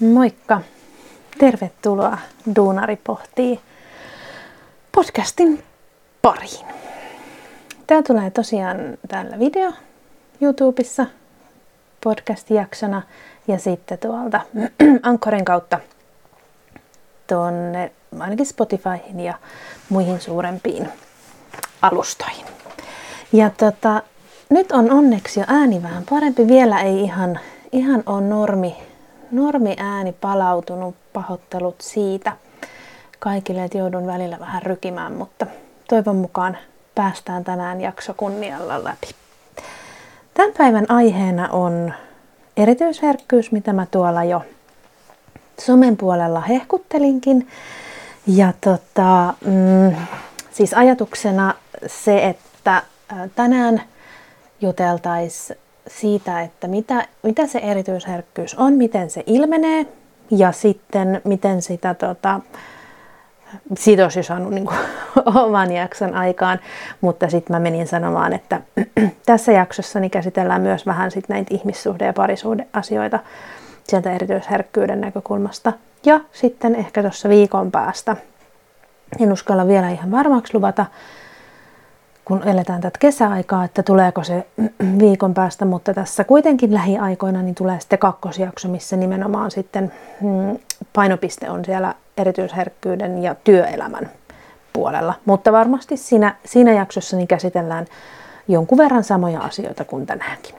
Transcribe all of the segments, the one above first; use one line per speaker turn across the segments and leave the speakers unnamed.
Moikka! Tervetuloa Duunari pohtii podcastin pariin. Tämä tulee tosiaan täällä video YouTubessa podcast-jaksona ja sitten tuolta Anchorin kautta tuonne ainakin Spotifyhin ja muihin suurempiin alustoihin. Ja tota, nyt on onneksi jo ääni vähän parempi. Vielä ei ihan, ihan ole normi, normi ääni palautunut. Pahoittelut siitä kaikille, että joudun välillä vähän rykimään, mutta toivon mukaan päästään tänään jakso kunnialla läpi. Tämän päivän aiheena on erityisherkkyys, mitä mä tuolla jo somen puolella hehkuttelinkin. Ja tota, mm, siis ajatuksena se, että tänään juteltaisiin siitä, että mitä, mitä se erityisherkkyys on, miten se ilmenee ja sitten miten sitä tota, siitä olisi saanut niin kuin, oman jakson aikaan, mutta sitten mä menin sanomaan, että tässä jaksossa niin käsitellään myös vähän sit näitä ihmissuhde- ja parisuhdeasioita sieltä erityisherkkyyden näkökulmasta. Ja sitten ehkä tuossa viikon päästä, en uskalla vielä ihan varmaksi luvata, kun eletään tätä kesäaikaa, että tuleeko se viikon päästä, mutta tässä kuitenkin lähiaikoina niin tulee sitten kakkosjakso, missä nimenomaan sitten mm, painopiste on siellä erityisherkkyyden ja työelämän puolella. Mutta varmasti siinä, siinä jaksossa niin käsitellään jonkun verran samoja asioita kuin tänäänkin.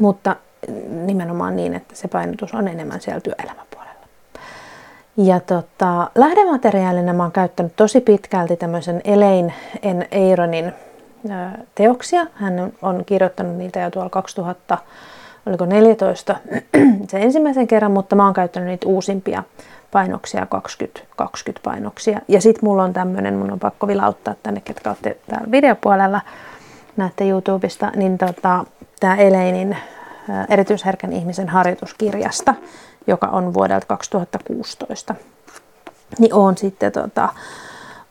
Mutta nimenomaan niin, että se painotus on enemmän siellä työelämäpuolella. Ja tota, lähdemateriaalina mä oon käyttänyt tosi pitkälti tämmöisen Elaine en Eironin teoksia. Hän on, kirjoittanut niitä jo tuolla 2000, oliko 14 se ensimmäisen kerran, mutta mä oon käyttänyt niitä uusimpia painoksia, 20, 20 painoksia. Ja sitten mulla on tämmöinen, mun on pakko vilauttaa tänne, ketkä olette täällä videopuolella, näette YouTubesta, niin tota, tämä Eleinin erityisherkän ihmisen harjoituskirjasta, joka on vuodelta 2016, niin olen sitten tota,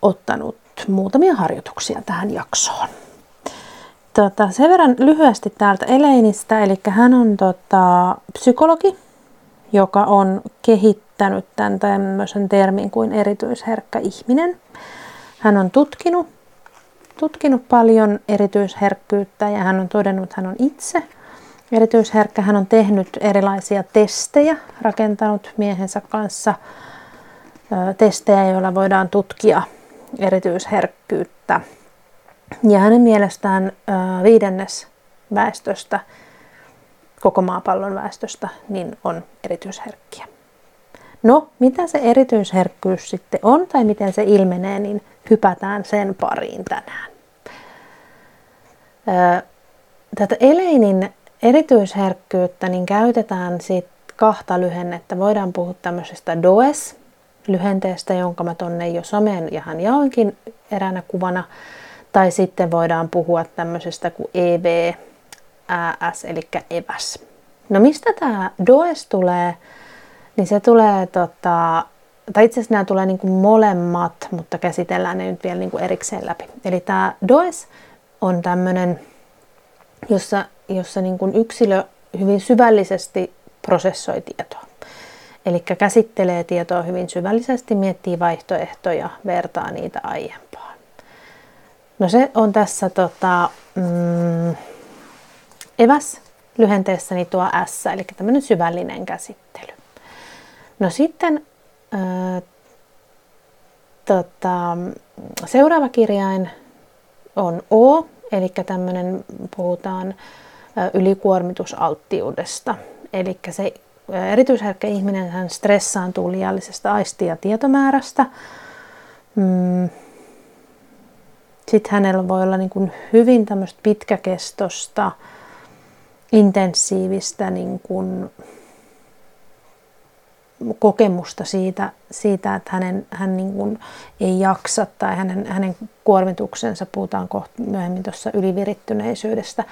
ottanut muutamia harjoituksia tähän jaksoon. Tota, sen verran lyhyesti täältä Eleinistä, eli hän on tota, psykologi, joka on kehittänyt tämän tämmöisen termin kuin erityisherkkä ihminen. Hän on tutkinut, tutkinut paljon erityisherkkyyttä ja hän on todennut, että hän on itse erityisherkkä. Hän on tehnyt erilaisia testejä, rakentanut miehensä kanssa testejä, joilla voidaan tutkia erityisherkkyyttä. Ja hänen mielestään viidennes väestöstä, koko maapallon väestöstä, niin on erityisherkkiä. No, mitä se erityisherkkyys sitten on tai miten se ilmenee, niin hypätään sen pariin tänään. Tätä Eleinin erityisherkkyyttä niin käytetään sit kahta lyhennettä. Voidaan puhua tämmöisestä DOES, lyhenteestä, jonka mä tonne jo someen ihan jaoinkin eräänä kuvana. Tai sitten voidaan puhua tämmöisestä kuin EVS, eli EVäs. No mistä tämä DOES tulee? Niin se tulee, tota, tai itse asiassa nämä tulee niin kuin molemmat, mutta käsitellään ne nyt vielä niin kuin erikseen läpi. Eli tämä DOES on tämmöinen, jossa jossa niin kuin yksilö hyvin syvällisesti prosessoi tietoa. Eli käsittelee tietoa hyvin syvällisesti, miettii vaihtoehtoja, vertaa niitä aiempaan. No se on tässä tota, mm, eväs lyhenteessäni tuo S, eli tämmöinen syvällinen käsittely. No sitten ää, tota, seuraava kirjain on O, eli tämmöinen puhutaan ylikuormitusalttiudesta. Eli se erityisherkkä ihminen hän stressaantuu liiallisesta aisti- ja tietomäärästä. Mm. Sitten hänellä voi olla niin kuin hyvin tämmöistä pitkäkestosta, intensiivistä niin kuin kokemusta siitä, siitä, että hänen, hän niin kuin ei jaksa tai hänen, hänen kuormituksensa, puhutaan kohta myöhemmin tuossa ylivirittyneisyydestä,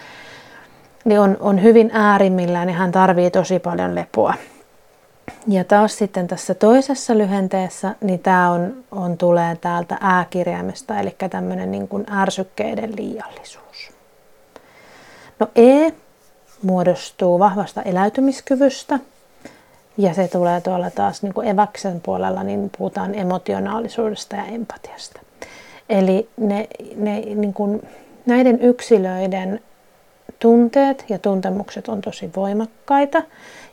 niin on, on hyvin äärimmillään ja hän tarvii tosi paljon lepoa. Ja taas sitten tässä toisessa lyhenteessä, niin tämä on, on, tulee täältä ääkirjaimesta, eli tämmöinen niin kuin ärsykkeiden liiallisuus. No E muodostuu vahvasta eläytymiskyvystä, Ja se tulee tuolla taas niin kuin eväksen puolella, niin puhutaan emotionaalisuudesta ja empatiasta. Eli ne, ne, niin kuin, näiden yksilöiden tunteet ja tuntemukset on tosi voimakkaita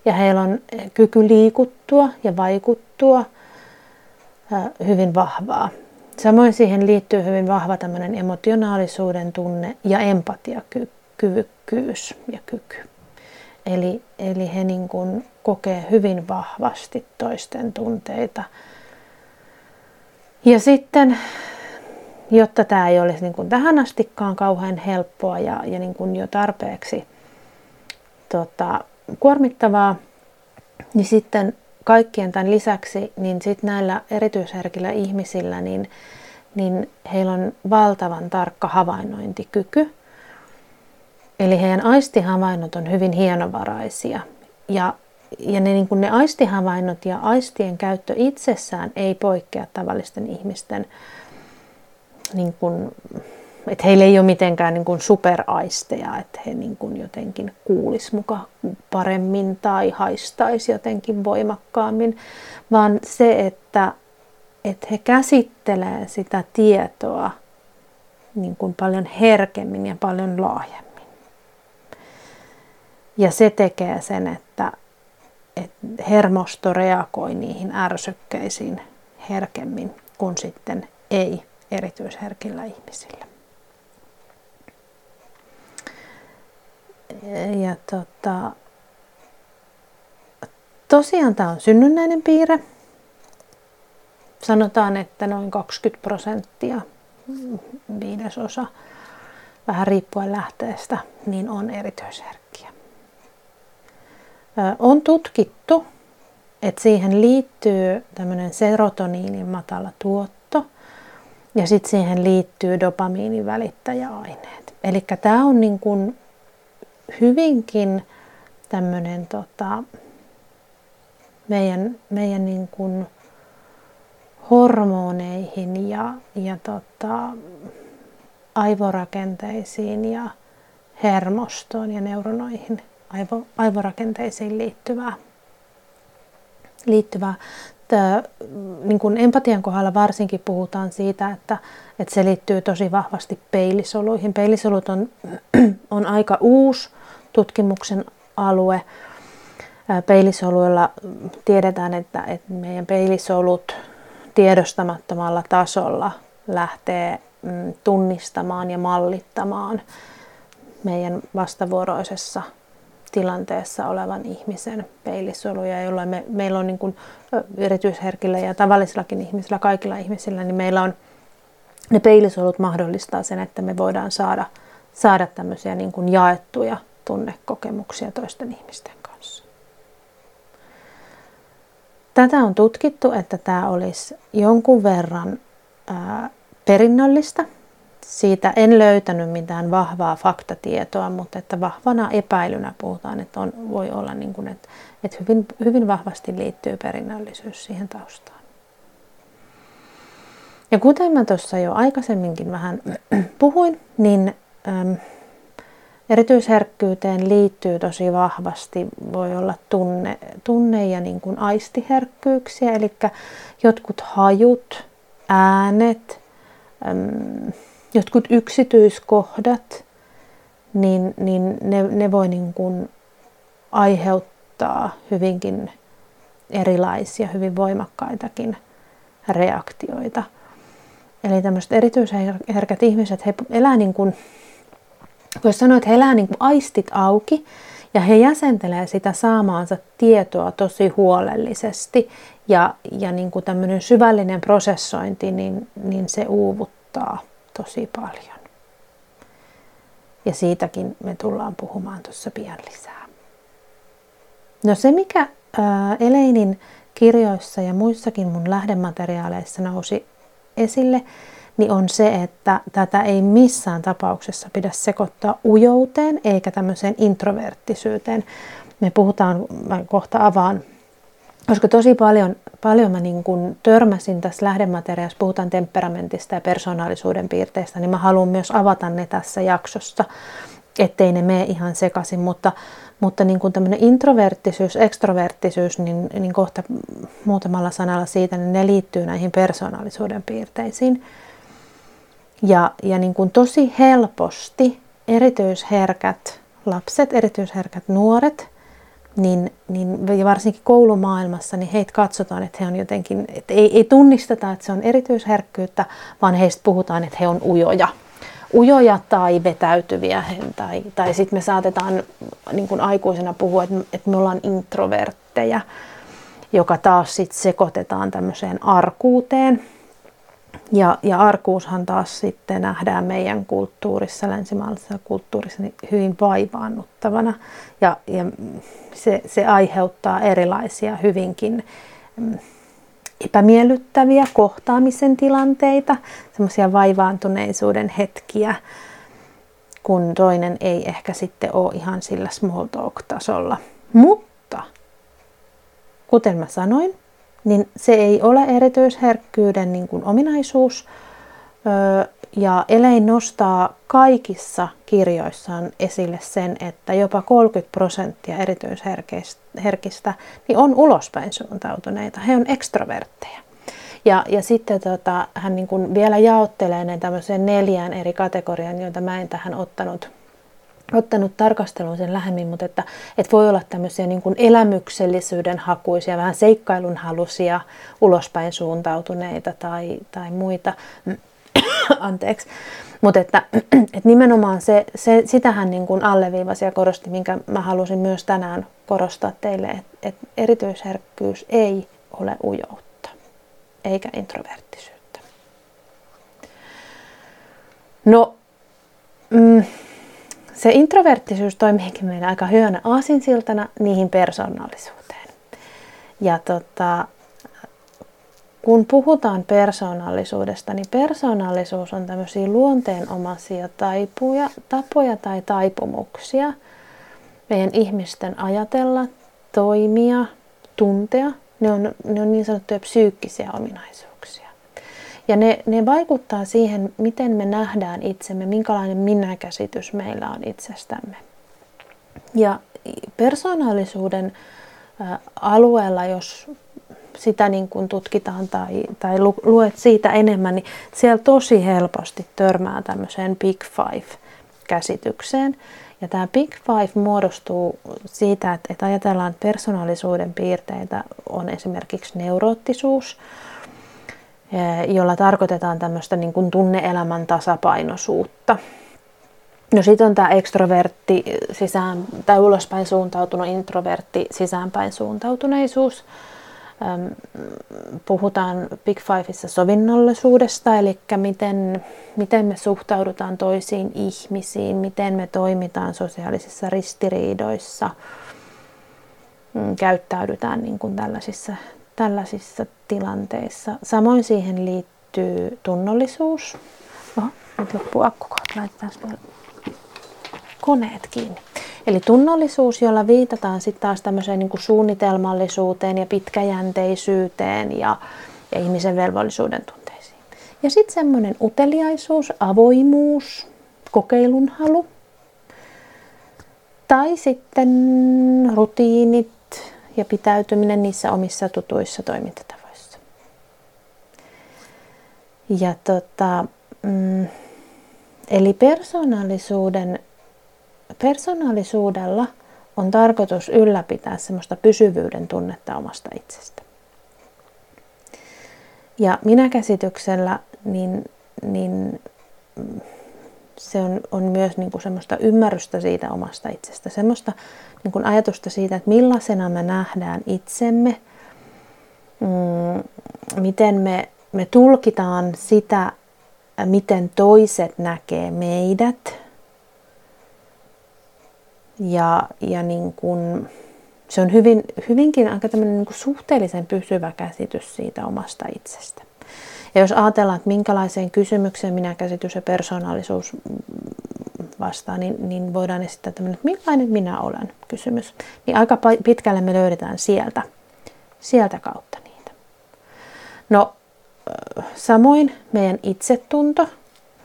ja heillä on kyky liikuttua ja vaikuttua hyvin vahvaa. Samoin siihen liittyy hyvin vahva tämmöinen emotionaalisuuden tunne ja empatiakyvykkyys ja kyky. Eli, eli he niin kuin kokee hyvin vahvasti toisten tunteita. Ja sitten, jotta tämä ei olisi niin kuin tähän astikaan kauhean helppoa ja, ja niin kuin jo tarpeeksi tota, kuormittavaa, niin sitten kaikkien tämän lisäksi, niin sit näillä erityisherkillä ihmisillä, niin, niin heillä on valtavan tarkka havainnointikyky. Eli heidän aistihavainnot on hyvin hienovaraisia. Ja, ja ne, niin kuin ne aistihavainnot ja aistien käyttö itsessään ei poikkea tavallisten ihmisten niin kuin, että heillä ei ole mitenkään niin kuin superaisteja, että he niin kuin jotenkin kuulis muka paremmin tai haistaisi jotenkin voimakkaammin, vaan se, että, että he käsittelee sitä tietoa niin kuin paljon herkemmin ja paljon laajemmin. Ja se tekee sen, että, että hermosto reagoi niihin ärsykkeisiin herkemmin kuin sitten ei erityisherkillä ihmisillä. Ja tota, tosiaan tämä on synnynnäinen piirre. Sanotaan, että noin 20 prosenttia, viidesosa, vähän riippuen lähteestä, niin on erityisherkkiä. On tutkittu, että siihen liittyy tämmöinen serotoniinin matala tuotto ja sitten siihen liittyy dopamiinin välittäjäaineet. Eli tämä on niin kuin hyvinkin tämmöinen tota, meidän, meidän niin kuin hormoneihin ja, ja tota, aivorakenteisiin ja hermostoon ja neuronoihin, aivo, aivorakenteisiin liittyvää. liittyvää. Tää, niin kuin empatian kohdalla varsinkin puhutaan siitä, että, että se liittyy tosi vahvasti peilisoluihin. Peilisolut on, on aika uusi tutkimuksen alue. Peilisoluilla tiedetään, että, että meidän peilisolut tiedostamattomalla tasolla lähtee mm, tunnistamaan ja mallittamaan meidän vastavuoroisessa tilanteessa olevan ihmisen peilisoluja, jolloin me, meillä on niin kuin erityisherkillä ja tavallisillakin ihmisillä, kaikilla ihmisillä, niin meillä on ne peilisolut mahdollistaa sen, että me voidaan saada, saada tämmöisiä niin kuin jaettuja tunnekokemuksia toisten ihmisten kanssa. Tätä on tutkittu, että tämä olisi jonkun verran ää, perinnöllistä. Siitä en löytänyt mitään vahvaa faktatietoa, mutta että vahvana epäilynä puhutaan, että on, voi olla, niin kuin, että, että hyvin, hyvin vahvasti liittyy perinnöllisyys siihen taustaan. Ja kuten mä tuossa jo aikaisemminkin vähän puhuin, niin äm, Erityisherkkyyteen liittyy tosi vahvasti, voi olla tunne, tunne ja niin kuin aistiherkkyyksiä, eli jotkut hajut, äänet, äm, jotkut yksityiskohdat, niin, niin ne, ne voi niin kuin aiheuttaa hyvinkin erilaisia, hyvin voimakkaitakin reaktioita. Eli tämmöiset erityisherkät ihmiset, he elää niin kuin voisi sanoa, että he elää niin kuin aistit auki ja he jäsentelee sitä saamaansa tietoa tosi huolellisesti ja, ja niin kuin tämmöinen syvällinen prosessointi, niin, niin se uuvuttaa tosi paljon. Ja siitäkin me tullaan puhumaan tuossa pian lisää. No se, mikä Eleinin kirjoissa ja muissakin mun lähdemateriaaleissa nousi esille, niin on se, että tätä ei missään tapauksessa pidä sekoittaa ujouteen eikä tämmöiseen introverttisyyteen. Me puhutaan, mä kohta avaan, koska tosi paljon, paljon mä niin kun törmäsin tässä lähdemateriaalissa, puhutaan temperamentista ja persoonallisuuden piirteistä, niin mä haluan myös avata ne tässä jaksossa, ettei ne mene ihan sekaisin, mutta, Mutta niin kuin tämmöinen introverttisyys, ekstroverttisyys, niin, niin kohta muutamalla sanalla siitä, niin ne liittyy näihin persoonallisuuden piirteisiin. Ja, ja niin kuin tosi helposti erityisherkät lapset, erityisherkät nuoret, niin, niin ja varsinkin koulumaailmassa, niin heitä katsotaan, että he on jotenkin, että ei, ei tunnisteta, että se on erityisherkkyyttä, vaan heistä puhutaan, että he on ujoja. Ujoja tai vetäytyviä, tai, tai sitten me saatetaan niin kuin aikuisena puhua, että, että me ollaan introvertteja, joka taas sitten sekoitetaan tämmöiseen arkuuteen, ja, ja arkuushan taas sitten nähdään meidän kulttuurissa, länsimaalaisessa kulttuurissa, niin hyvin vaivaannuttavana. Ja, ja se, se aiheuttaa erilaisia hyvinkin mm, epämiellyttäviä kohtaamisen tilanteita, semmoisia vaivaantuneisuuden hetkiä, kun toinen ei ehkä sitten ole ihan sillä small talk-tasolla. Mutta, kuten mä sanoin, niin se ei ole erityisherkkyyden niin kuin ominaisuus. Ja Elein nostaa kaikissa kirjoissaan esille sen, että jopa 30 prosenttia erityisherkistä niin on ulospäin suuntautuneita. He on ekstrovertteja. Ja, ja sitten tota, hän niin kuin vielä jaottelee ne neljään eri kategoriaan, joita mä en tähän ottanut ottanut tarkasteluun sen lähemmin, mutta että, että voi olla tämmöisiä niin kuin elämyksellisyyden hakuisia, vähän seikkailun halusia, ulospäin suuntautuneita tai, tai muita. Anteeksi. Mutta että, että nimenomaan se, se, sitähän niin kuin alleviivasi ja korosti, minkä mä halusin myös tänään korostaa teille, että, että erityisherkkyys ei ole ujoutta, eikä introverttisyyttä. No, mm, se introverttisyys toimiikin meillä aika hyvänä aasinsiltana niihin persoonallisuuteen. Ja tota, kun puhutaan persoonallisuudesta, niin persoonallisuus on tämmöisiä luonteenomaisia taipuja, tapoja tai taipumuksia meidän ihmisten ajatella, toimia, tuntea. Ne on, ne on niin sanottuja psyykkisiä ominaisuuksia. Ja ne, ne vaikuttaa siihen, miten me nähdään itsemme, minkälainen minäkäsitys meillä on itsestämme. Ja persoonallisuuden alueella, jos sitä niin kuin tutkitaan tai, tai luet siitä enemmän, niin siellä tosi helposti törmää tämmöiseen Big Five-käsitykseen. Ja tämä Big Five muodostuu siitä, että, että ajatellaan, että persoonallisuuden piirteitä on esimerkiksi neuroottisuus, jolla tarkoitetaan tämmöistä niin kuin tunneelämän tasapainoisuutta. No sitten on tämä ekstrovertti sisään, tai ulospäin suuntautunut introvertti sisäänpäin suuntautuneisuus. Puhutaan Big Fiveissa sovinnollisuudesta, eli miten, miten me suhtaudutaan toisiin ihmisiin, miten me toimitaan sosiaalisissa ristiriidoissa, mm, käyttäydytään niin kuin tällaisissa tällaisissa tilanteissa. Samoin siihen liittyy tunnollisuus. Oho, nyt loppuu akku Laitetaan vielä koneet kiinni. Eli tunnollisuus, jolla viitataan sitten taas tämmöiseen niin kuin suunnitelmallisuuteen ja pitkäjänteisyyteen ja, ja ihmisen velvollisuuden tunteisiin. Ja sitten semmoinen uteliaisuus, avoimuus, kokeilun halu. Tai sitten rutiinit, ja pitäytyminen niissä omissa tutuissa toimintatavoissa. Ja tota, mm, eli persoonallisuuden, persoonallisuudella on tarkoitus ylläpitää semmoista pysyvyyden tunnetta omasta itsestä. Ja minäkäsityksellä niin, niin se on, on myös niin kuin semmoista ymmärrystä siitä omasta itsestä, semmoista niin kuin ajatusta siitä, että millaisena me nähdään itsemme, mm, miten me, me tulkitaan sitä, miten toiset näkee meidät. Ja, ja niin kuin, se on hyvin, hyvinkin aika niin kuin suhteellisen pysyvä käsitys siitä omasta itsestä. Ja jos ajatellaan, että minkälaiseen kysymykseen minä käsitys ja persoonallisuus vastaan, niin, niin voidaan esittää tämmöinen, että millainen minä olen kysymys. Niin aika pitkälle me löydetään sieltä, sieltä kautta niitä. No samoin meidän itsetunto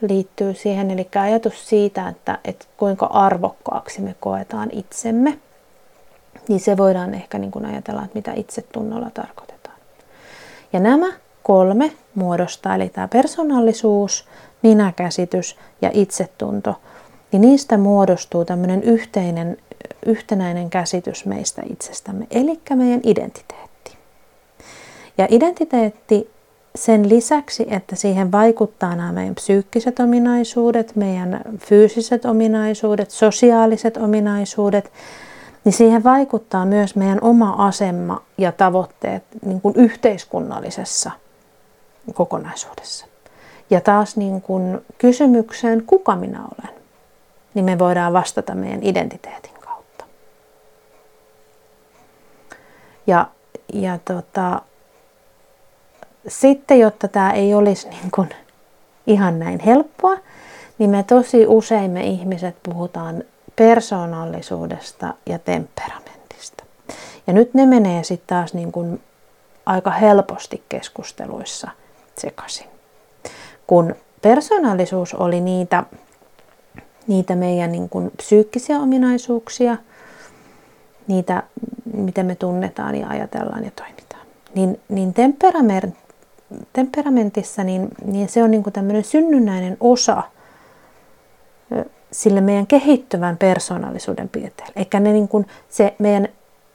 liittyy siihen, eli ajatus siitä, että, että kuinka arvokkaaksi me koetaan itsemme. niin se voidaan ehkä niin kuin ajatella, että mitä itsetunnolla tarkoitetaan. Ja nämä kolme muodostaa, eli tämä persoonallisuus, minäkäsitys ja itsetunto, niin niistä muodostuu tämmöinen yhteinen, yhtenäinen käsitys meistä itsestämme, eli meidän identiteetti. Ja identiteetti sen lisäksi, että siihen vaikuttaa nämä meidän psyykkiset ominaisuudet, meidän fyysiset ominaisuudet, sosiaaliset ominaisuudet, niin siihen vaikuttaa myös meidän oma asema ja tavoitteet niin kuin yhteiskunnallisessa kokonaisuudessa. Ja taas niin kuin kysymykseen, kuka minä olen, niin me voidaan vastata meidän identiteetin kautta. Ja, ja tota, sitten, jotta tämä ei olisi niin kuin ihan näin helppoa, niin me tosi usein me ihmiset puhutaan persoonallisuudesta ja temperamentista. Ja nyt ne menee sitten taas niin kuin aika helposti keskusteluissa sekaisin. Kun persoonallisuus oli niitä, niitä meidän niin kuin psyykkisiä ominaisuuksia, niitä, miten me tunnetaan ja ajatellaan ja toimitaan, niin, niin temperament, temperamentissa niin, niin se on niin kuin tämmöinen synnynnäinen osa sille meidän kehittyvän persoonallisuuden piirteelle. Eikä ne niin kuin se meidän,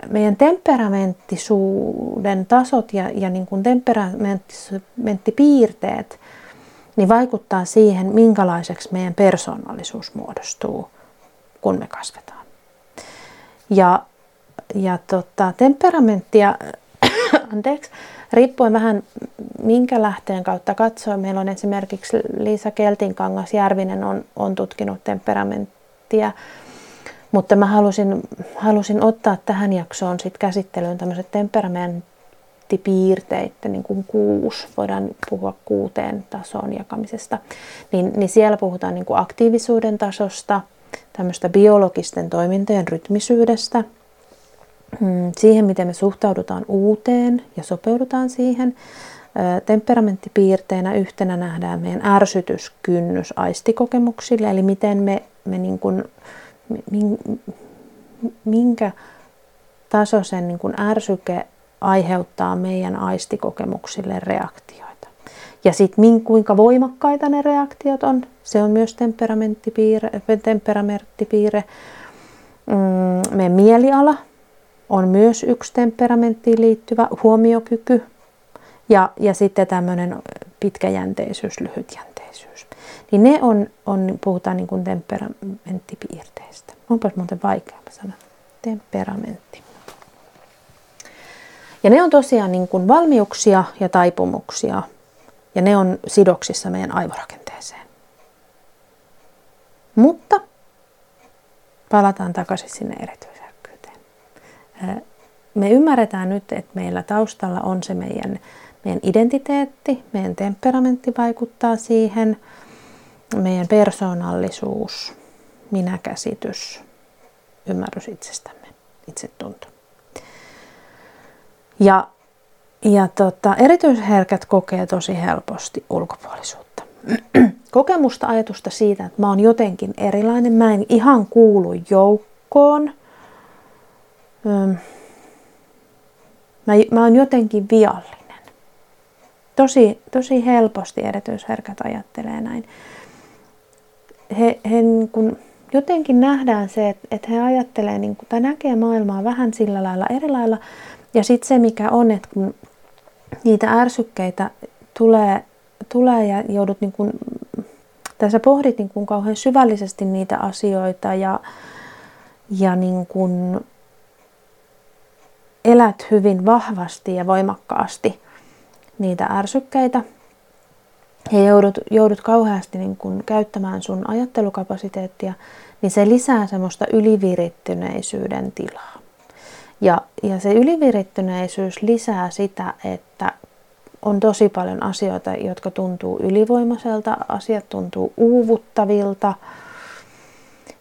meidän temperamenttisuuden tasot ja, ja niin kuin temperamenttipiirteet niin vaikuttaa siihen, minkälaiseksi meidän persoonallisuus muodostuu, kun me kasvetaan. Ja, ja tota, temperamenttia, anteeksi, riippuen vähän minkä lähteen kautta katsoa. Meillä on esimerkiksi Liisa Keltinkangas Järvinen on, on tutkinut temperamenttia, mutta mä halusin, halusin ottaa tähän jaksoon sit käsittelyyn tämmöiset temperamenttipiirteiden niin kuin kuusi, voidaan puhua kuuteen tasoon jakamisesta, niin, niin siellä puhutaan niin kuin aktiivisuuden tasosta, tämmöistä biologisten toimintojen rytmisyydestä – Mm, siihen, miten me suhtaudutaan uuteen ja sopeudutaan siihen. Temperamenttipiirteenä yhtenä nähdään meidän ärsytyskynnys aistikokemuksille, eli miten me, me niin kuin, minkä tasoisen niin kuin ärsyke aiheuttaa meidän aistikokemuksille reaktioita. Ja sitten kuinka voimakkaita ne reaktiot on, se on myös temperamenttipiirre. Mm, meidän mieliala, on myös yksi temperamenttiin liittyvä huomiokyky ja, ja sitten tämmöinen pitkäjänteisyys, lyhytjänteisyys. Niin ne on, on puhutaan niin kuin temperamenttipiirteistä. Onpas muuten vaikea sana. Temperamentti. Ja ne on tosiaan niin kuin valmiuksia ja taipumuksia ja ne on sidoksissa meidän aivorakenteeseen. Mutta palataan takaisin sinne erityisesti me ymmärretään nyt, että meillä taustalla on se meidän, meidän identiteetti, meidän temperamentti vaikuttaa siihen, meidän persoonallisuus, minäkäsitys, ymmärrys itsestämme, itsetunto. Ja, ja tota, erityisherkät kokee tosi helposti ulkopuolisuutta. Kokemusta, ajatusta siitä, että mä oon jotenkin erilainen, mä en ihan kuulu joukkoon – mä, mä oon jotenkin viallinen. Tosi, tosi helposti erityisherkät ajattelee näin. He, he niin kun, jotenkin nähdään se, että, että he ajattelee niin kun, tai näkee maailmaa vähän sillä lailla eri lailla. Ja sitten se, mikä on, että kun niitä ärsykkeitä tulee, tulee ja joudut niin kun, tässä pohdit niin kun kauhean syvällisesti niitä asioita ja, ja niin kun, elät hyvin vahvasti ja voimakkaasti niitä ärsykkeitä ja joudut, joudut kauheasti niin kun käyttämään sun ajattelukapasiteettia, niin se lisää semmoista ylivirittyneisyuden tilaa. Ja, ja se ylivirittyneisyys lisää sitä, että on tosi paljon asioita, jotka tuntuu ylivoimaiselta, asiat tuntuu uuvuttavilta.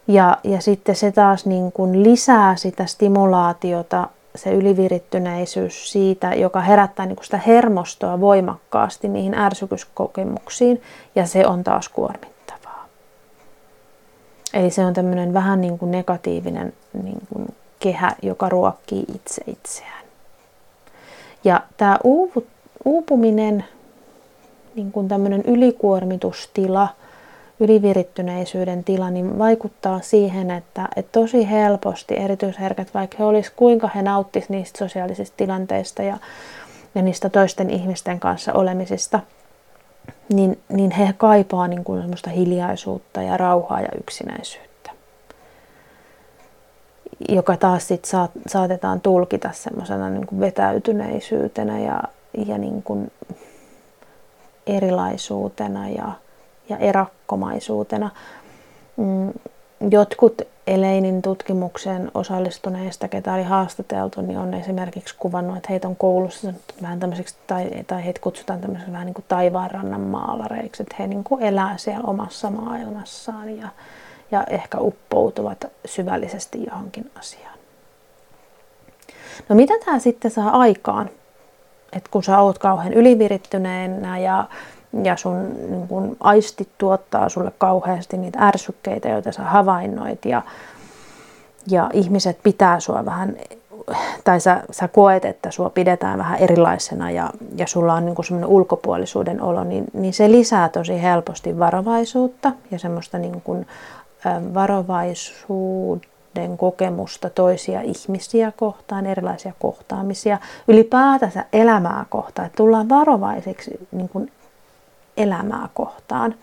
Ja, ja sitten se taas niin kuin lisää sitä stimulaatiota se ylivirittyneisyys siitä, joka herättää niin sitä hermostoa voimakkaasti niihin ärsykyskokemuksiin, ja se on taas kuormittavaa. Eli se on tämmöinen vähän niin kuin negatiivinen niin kuin kehä, joka ruokkii itse itseään. Ja tämä uupu, uupuminen, niin kuin tämmöinen ylikuormitustila, ylivirittyneisyyden tila, niin vaikuttaa siihen, että, että tosi helposti erityisherkät, vaikka he olisi kuinka he nauttis niistä sosiaalisista tilanteista ja, ja niistä toisten ihmisten kanssa olemisista, niin, niin he kaipaa niin kuin semmoista hiljaisuutta ja rauhaa ja yksinäisyyttä, joka taas sit saat, saatetaan tulkita semmoisena niin kuin vetäytyneisyytenä ja, ja niin kuin erilaisuutena ja, ja erakkomaisuutena. Mm, jotkut Eleinin tutkimukseen osallistuneista, ketä oli haastateltu, niin on esimerkiksi kuvannut, että heitä on koulussa vähän tämmöiseksi, tai, tai heitä kutsutaan tämmöiseksi vähän niin kuin taivaanrannan maalareiksi, että he niin kuin elää siellä omassa maailmassaan ja, ja ehkä uppoutuvat syvällisesti johonkin asiaan. No mitä tämä sitten saa aikaan? että kun sä oot kauhean ylivirittyneenä ja, ja sun niin kun aistit tuottaa sulle kauheasti niitä ärsykkeitä, joita sä havainnoit ja, ja ihmiset pitää sua vähän, tai sä, sä koet, että sua pidetään vähän erilaisena ja, ja sulla on niin semmoinen ulkopuolisuuden olo, niin, niin se lisää tosi helposti varovaisuutta ja semmoista niin kuin, varovaisuuden kokemusta toisia ihmisiä kohtaan, erilaisia kohtaamisia, ylipäätänsä elämää kohtaan, että tullaan varovaiseksi niin kuin elämää kohtaan.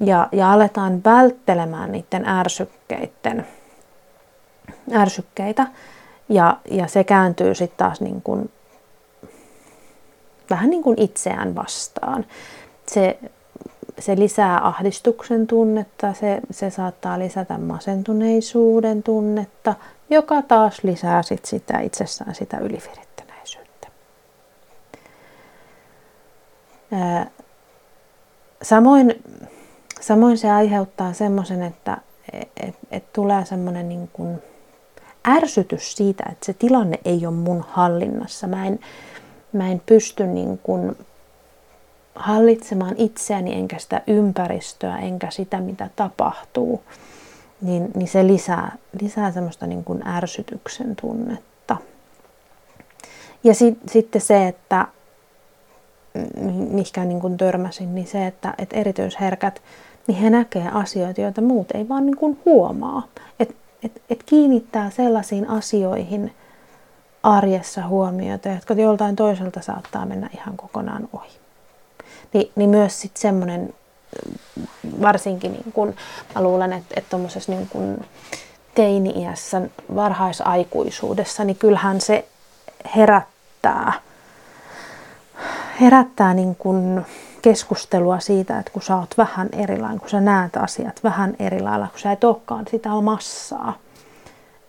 Ja, ja aletaan välttelemään niiden ärsykkeiden, ärsykkeitä ja, ja se kääntyy sitten taas niin kuin, vähän niin kuin itseään vastaan. Se se lisää ahdistuksen tunnetta, se, se saattaa lisätä masentuneisuuden tunnetta, joka taas lisää sit sitä itsessään sitä ylivirittäneisyyttä. Samoin, samoin se aiheuttaa semmoisen, että et, et tulee semmoinen niin kuin ärsytys siitä, että se tilanne ei ole mun hallinnassa. Mä en, mä en pysty niin kuin hallitsemaan itseäni enkä sitä ympäristöä enkä sitä mitä tapahtuu, niin, niin se lisää, lisää semmoista niin kuin ärsytyksen tunnetta. Ja sit, sitten se, että mihinkä niin kuin törmäsin, niin se, että, että erityisherkät, niin he näkee asioita, joita muut ei vaan niin kuin huomaa. Että et, et kiinnittää sellaisiin asioihin arjessa huomiota, jotka joltain toiselta saattaa mennä ihan kokonaan ohi. Niin, niin myös sitten semmoinen, varsinkin niin kun, mä luulen, että, tuommoisessa niin teini-iässä, varhaisaikuisuudessa, niin kyllähän se herättää, herättää niin kun keskustelua siitä, että kun sä oot vähän erilainen, kun sä näet asiat vähän eri lailla, kun sä et olekaan sitä massaa.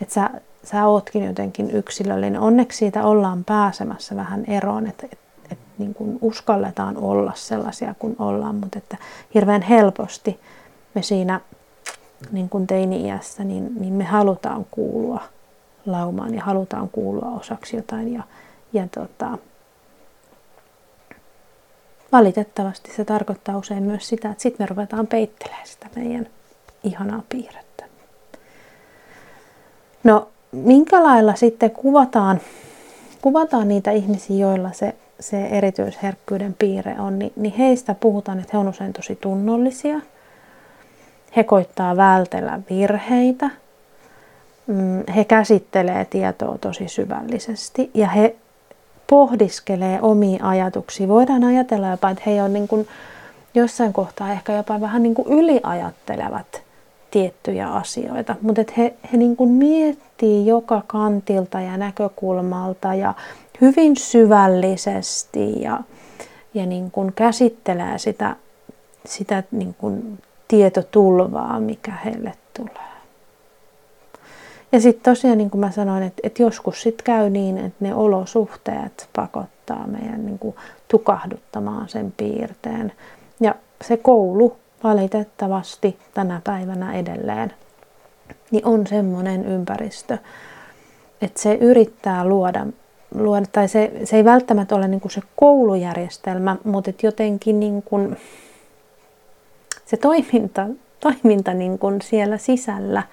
Että sä, sä ootkin jotenkin yksilöllinen. Onneksi siitä ollaan pääsemässä vähän eroon, että, että niin kuin uskalletaan olla sellaisia kuin ollaan, mutta että hirveän helposti me siinä niin kuin teini-iässä, niin, niin me halutaan kuulua laumaan ja halutaan kuulua osaksi jotain ja, ja tota, valitettavasti se tarkoittaa usein myös sitä, että sitten me ruvetaan peittelemään sitä meidän ihanaa piirrettä. No, minkä lailla sitten kuvataan, kuvataan niitä ihmisiä, joilla se se erityisherkkyyden piirre on, niin, niin heistä puhutaan, että he on usein tosi tunnollisia. He koittaa vältellä virheitä. Mm, he käsittelee tietoa tosi syvällisesti ja he pohdiskelee omia ajatuksia. Voidaan ajatella jopa, että he on niin kuin jossain kohtaa ehkä jopa vähän niin kuin yliajattelevat tiettyjä asioita, mutta että he, he niin kuin miettii joka kantilta ja näkökulmalta ja hyvin syvällisesti ja, ja niin kuin käsittelee sitä, sitä niin kuin tietotulvaa, mikä heille tulee. Ja sitten tosiaan, niin kuin mä sanoin, että, että joskus sitten käy niin, että ne olosuhteet pakottaa meidän niin kuin tukahduttamaan sen piirteen. Ja se koulu valitettavasti tänä päivänä edelleen niin on semmoinen ympäristö, että se yrittää luoda luoda, tai se, se ei välttämättä ole niin kuin se koulujärjestelmä, mutta et jotenkin niin kuin se toiminta, toiminta niin kuin siellä sisällä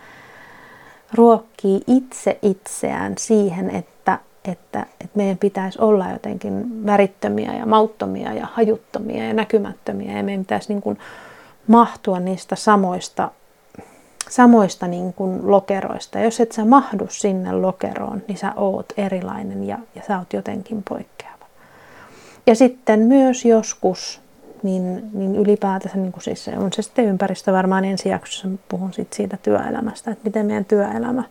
ruokkii itse itseään siihen, että, että, että meidän pitäisi olla jotenkin värittömiä ja mauttomia ja hajuttomia ja näkymättömiä ja meidän pitäisi niin kuin mahtua niistä samoista, samoista niin kuin lokeroista. Jos et sä mahdu sinne lokeroon, niin sä oot erilainen ja, ja sä oot jotenkin poikkeava. Ja sitten myös joskus niin, niin ylipäätänsä niin kuin siis on se sitten ympäristö varmaan ensi jaksossa puhun sit siitä työelämästä, että miten meidän työelämä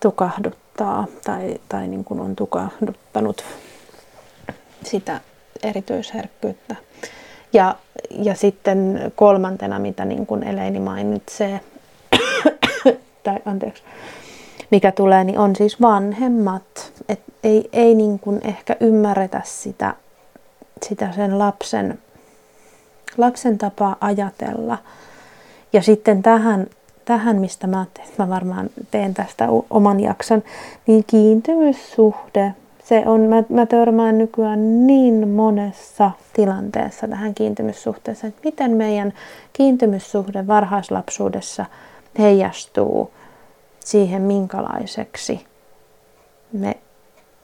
tukahduttaa tai, tai niin kuin on tukahduttanut sitä erityisherkkyyttä. Ja, ja sitten kolmantena, mitä niin kuin Eleini mainitsee, tai anteeksi, mikä tulee, niin on siis vanhemmat. Et ei, ei niin kuin ehkä ymmärretä sitä sitä sen lapsen, lapsen tapaa ajatella. Ja sitten tähän, tähän mistä mä, mä varmaan teen tästä oman jakson, niin kiintymyssuhde, se on, mä, mä törmään nykyään niin monessa tilanteessa tähän kiintymyssuhteessa, että miten meidän kiintymyssuhde varhaislapsuudessa heijastuu siihen, minkälaiseksi me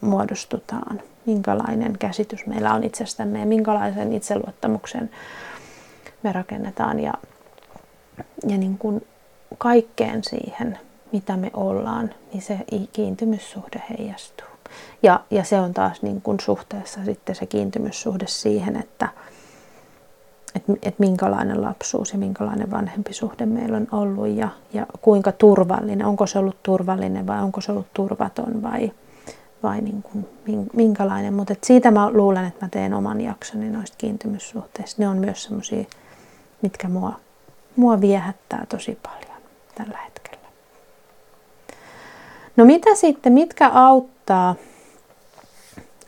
muodostutaan minkälainen käsitys meillä on itsestämme ja minkälaisen itseluottamuksen me rakennetaan ja, ja niin kuin kaikkeen siihen, mitä me ollaan, niin se kiintymyssuhde heijastuu. Ja, ja se on taas niin kuin suhteessa sitten se kiintymyssuhde siihen, että et, et minkälainen lapsuus ja minkälainen vanhempi suhde meillä on ollut ja, ja kuinka turvallinen, onko se ollut turvallinen vai onko se ollut turvaton vai, vai niin kuin, minkälainen. Mutta siitä mä luulen, että mä teen oman jaksoni noista kiintymyssuhteista. Ne on myös semmoisia, mitkä mua, mua viehättää tosi paljon tällä hetkellä. No mitä sitten, mitkä auttaa,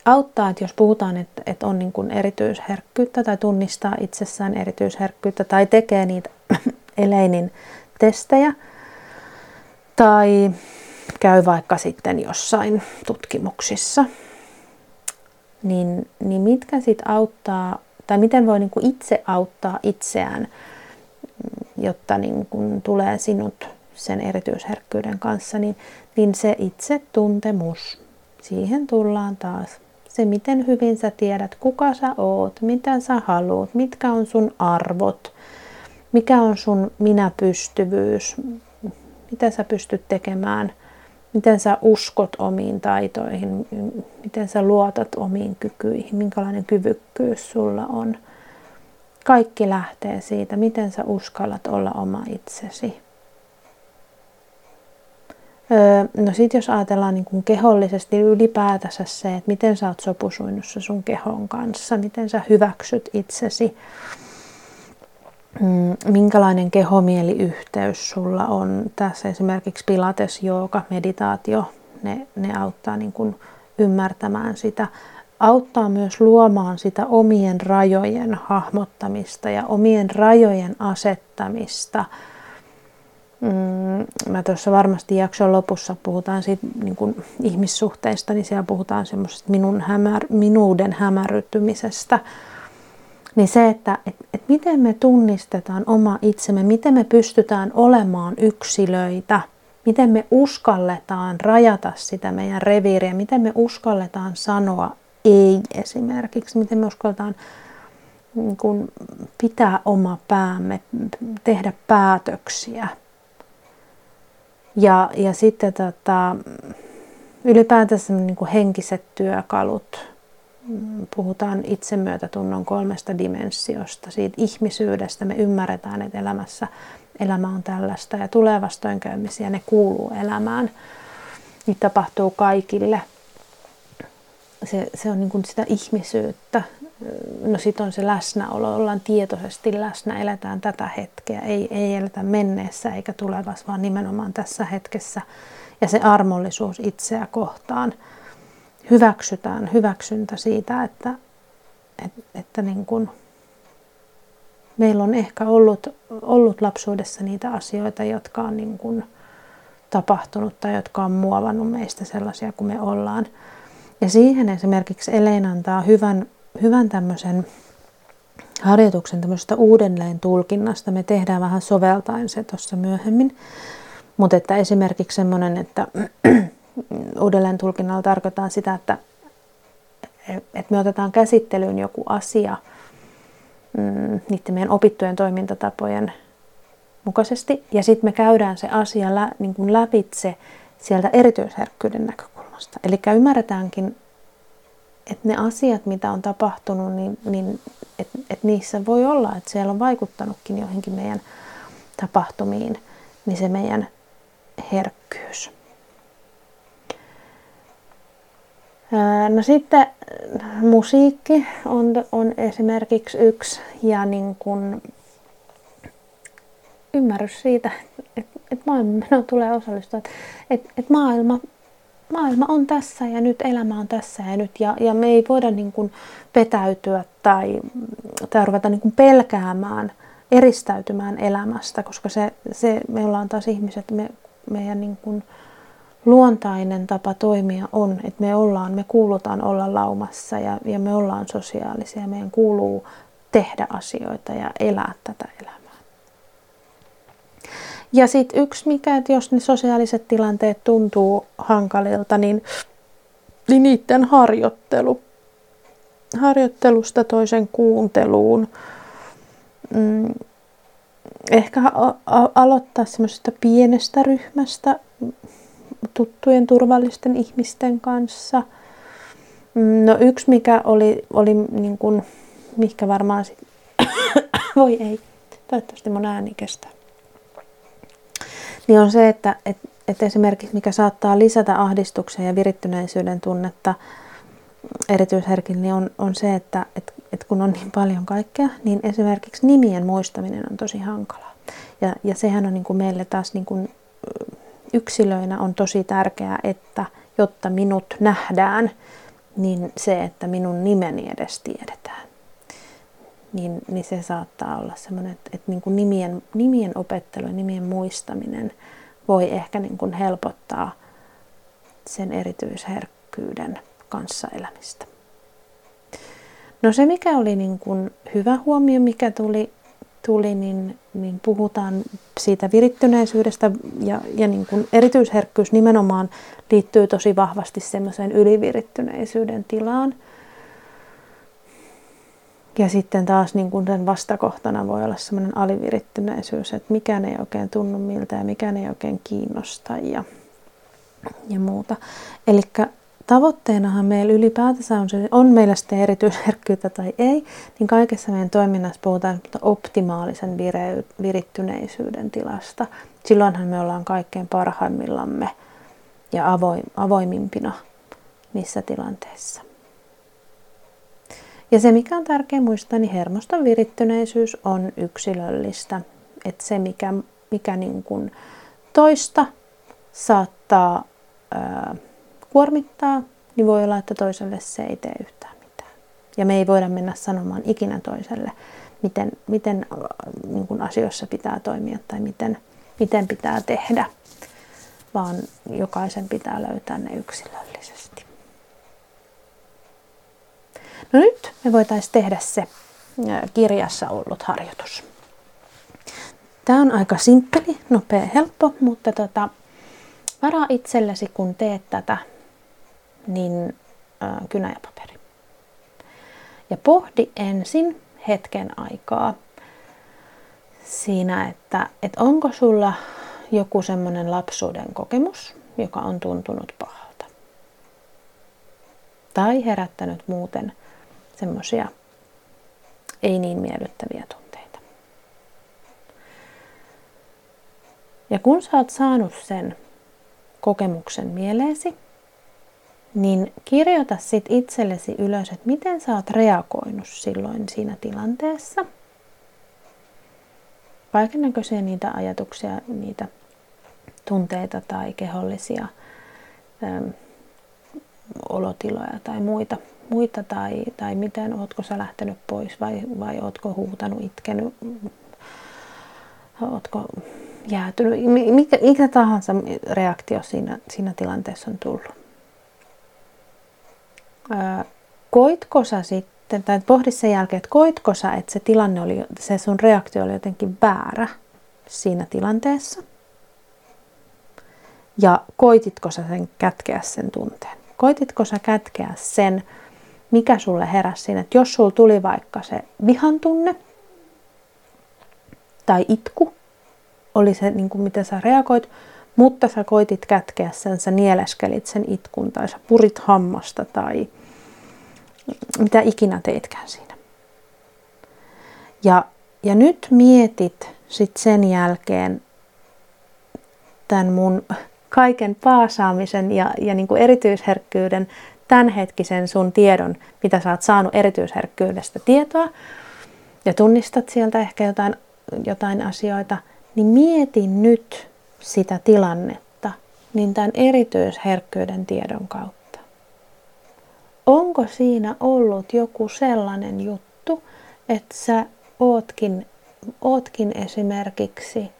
auttaa että jos puhutaan, että, että on niin kuin erityisherkkyyttä tai tunnistaa itsessään erityisherkkyyttä tai tekee niitä Eleinin testejä tai käy vaikka sitten jossain tutkimuksissa, niin, niin mitkä sitten auttaa, tai miten voi niin kuin itse auttaa itseään, jotta niin kuin tulee sinut sen erityisherkkyyden kanssa, niin, niin se itse tuntemus, siihen tullaan taas. Se, miten hyvin sä tiedät, kuka sä oot, mitä sä haluat, mitkä on sun arvot, mikä on sun minäpystyvyys, mitä sä pystyt tekemään – miten sä uskot omiin taitoihin, miten sä luotat omiin kykyihin, minkälainen kyvykkyys sulla on. Kaikki lähtee siitä, miten sä uskallat olla oma itsesi. Öö, no sit jos ajatellaan niin kuin kehollisesti ylipäätänsä se, että miten sä oot sopusuinnussa sun kehon kanssa, miten sä hyväksyt itsesi, Mm, minkälainen kehomieliyhteys sulla on. Tässä esimerkiksi pilates, jooga, meditaatio, ne, ne auttaa niin kuin ymmärtämään sitä. Auttaa myös luomaan sitä omien rajojen hahmottamista ja omien rajojen asettamista. Mm, mä tuossa varmasti jakson lopussa puhutaan siitä niin kuin ihmissuhteista, niin siellä puhutaan semmoisesta minun hämär, minuuden hämärrytymisestä niin se, että et, et miten me tunnistetaan oma itsemme, miten me pystytään olemaan yksilöitä, miten me uskalletaan rajata sitä meidän reviiriä, miten me uskalletaan sanoa ei esimerkiksi, miten me uskalletaan niin kun, pitää oma päämme, tehdä päätöksiä. Ja, ja sitten tota, ylipäätänsä niin henkiset työkalut, puhutaan itsemyötätunnon kolmesta dimensiosta, siitä ihmisyydestä. Me ymmärretään, että elämässä elämä on tällaista ja tulee vastoinkäymisiä, ne kuuluu elämään. Niitä tapahtuu kaikille. Se, se on niin kuin sitä ihmisyyttä. No sitten on se läsnäolo, ollaan tietoisesti läsnä, eletään tätä hetkeä, ei, ei eletä menneessä eikä tulevassa, vaan nimenomaan tässä hetkessä. Ja se armollisuus itseä kohtaan – hyväksytään hyväksyntä siitä, että, että, että niin kuin meillä on ehkä ollut, ollut lapsuudessa niitä asioita, jotka on niin kuin tapahtunut tai jotka on muovannut meistä sellaisia kuin me ollaan. Ja siihen esimerkiksi Elena antaa hyvän, hyvän tämmöisen harjoituksen tämmöisestä uudelleen tulkinnasta. Me tehdään vähän soveltaen se tuossa myöhemmin. Mutta että esimerkiksi semmoinen, että uudelleen tulkinnalla tarkoittaa sitä, että, että me otetaan käsittelyyn joku asia mm, niiden meidän opittujen toimintatapojen mukaisesti. Ja sitten me käydään se asia lä, niin kuin lävitse sieltä erityisherkkyyden näkökulmasta. Eli ymmärretäänkin, että ne asiat, mitä on tapahtunut, niin, niin että et niissä voi olla, että siellä on vaikuttanutkin johonkin meidän tapahtumiin, niin se meidän herkkyys. No sitten musiikki on, on esimerkiksi yksi ja niin kun ymmärrys siitä, että et maailman tulee osallistua, että et, et maailma, maailma on tässä ja nyt elämä on tässä ja nyt. Ja, ja me ei voida niin kun petäytyä tai, tai ruveta niin kun pelkäämään, eristäytymään elämästä, koska se, se me ollaan taas ihmiset, me, meidän niin kun, luontainen tapa toimia on, että me ollaan, me kuulutaan olla laumassa ja, ja me ollaan sosiaalisia. Meidän kuuluu tehdä asioita ja elää tätä elämää. Ja sitten yksi mikä, että jos ne sosiaaliset tilanteet tuntuu hankalilta, niin, niin niiden harjoittelu. Harjoittelusta toisen kuunteluun. Mm, ehkä aloittaa semmoisesta pienestä ryhmästä, tuttujen turvallisten ihmisten kanssa. Mm, no yksi mikä oli, oli niin kuin, mikä varmaan sit, voi ei, toivottavasti mun ääni kestää. Niin on se, että et, et esimerkiksi mikä saattaa lisätä ahdistuksen ja virittyneisyyden tunnetta erityisherkin, niin on, on se, että et, et kun on niin paljon kaikkea, niin esimerkiksi nimien muistaminen on tosi hankalaa. Ja, ja sehän on niin kuin meille taas niin kuin yksilöinä on tosi tärkeää, että jotta minut nähdään, niin se, että minun nimeni edes tiedetään. Niin, niin se saattaa olla semmoinen, että, että niin kuin nimien, nimien opettelu ja nimien muistaminen voi ehkä niin kuin helpottaa sen erityisherkkyyden kanssa elämistä. No se, mikä oli niin kuin hyvä huomio, mikä tuli tuli, niin, niin puhutaan siitä virittyneisyydestä ja, ja niin kuin erityisherkkyys nimenomaan liittyy tosi vahvasti semmoiseen ylivirittyneisyyden tilaan. Ja sitten taas niin kuin sen vastakohtana voi olla semmoinen alivirittyneisyys, että mikään ei oikein tunnu miltä ja mikään ei oikein kiinnosta ja, ja muuta. Eli tavoitteenahan meillä ylipäätänsä on, se, on meillä sitten erityisherkkyyttä tai ei, niin kaikessa meidän toiminnassa puhutaan optimaalisen vire, virittyneisyyden tilasta. Silloinhan me ollaan kaikkein parhaimmillamme ja avoim, avoimimpina niissä tilanteissa. Ja se, mikä on tärkeää muistaa, niin hermoston virittyneisyys on yksilöllistä. Että se, mikä, mikä niin kuin toista saattaa ää, kuormittaa, niin voi olla, että toiselle se ei tee yhtään mitään. Ja me ei voida mennä sanomaan ikinä toiselle, miten, miten äh, niin kuin asioissa pitää toimia tai miten, miten pitää tehdä, vaan jokaisen pitää löytää ne yksilöllisesti. No nyt me voitaisiin tehdä se äh, kirjassa ollut harjoitus. Tämä on aika simppeli, nopea, helppo, mutta tota, varaa itsellesi, kun teet tätä niin äh, kynä ja paperi. Ja pohdi ensin hetken aikaa siinä, että, että onko sulla joku semmoinen lapsuuden kokemus, joka on tuntunut pahalta. Tai herättänyt muuten semmoisia ei niin miellyttäviä tunteita. Ja kun sä oot saanut sen kokemuksen mieleesi, niin kirjoita sit itsellesi ylös, että miten sä oot reagoinut silloin siinä tilanteessa. Kaiken näköisiä niitä ajatuksia, niitä tunteita tai kehollisia äm, olotiloja tai muita, muita tai, tai miten ootko sä lähtenyt pois vai, vai ootko huutanut, itkenyt, ootko jäätynyt, mikä, mikä tahansa reaktio siinä, siinä tilanteessa on tullut koitko sä sitten tai pohdi sen jälkeen, että koitko sä, että se tilanne oli, se sun reaktio oli jotenkin väärä siinä tilanteessa. Ja koititko sä sen kätkeä sen tunteen? Koititko sä kätkeä sen, mikä sulle heräsi siinä, että jos sulla tuli vaikka se vihan tunne tai itku, oli se niin kuin miten sä reagoit, mutta sä koitit kätkeä sen, sä nieleskelit sen itkun tai sä purit hammasta tai mitä ikinä teitkään siinä. Ja, ja nyt mietit sitten sen jälkeen tämän mun kaiken paasaamisen ja, ja niin kuin erityisherkkyyden tämänhetkisen sun tiedon, mitä sä oot saanut erityisherkkyydestä tietoa, ja tunnistat sieltä ehkä jotain, jotain asioita, niin mieti nyt sitä tilannetta niin tämän erityisherkkyyden tiedon kautta. Onko siinä ollut joku sellainen juttu, että sä ootkin, ootkin esimerkiksi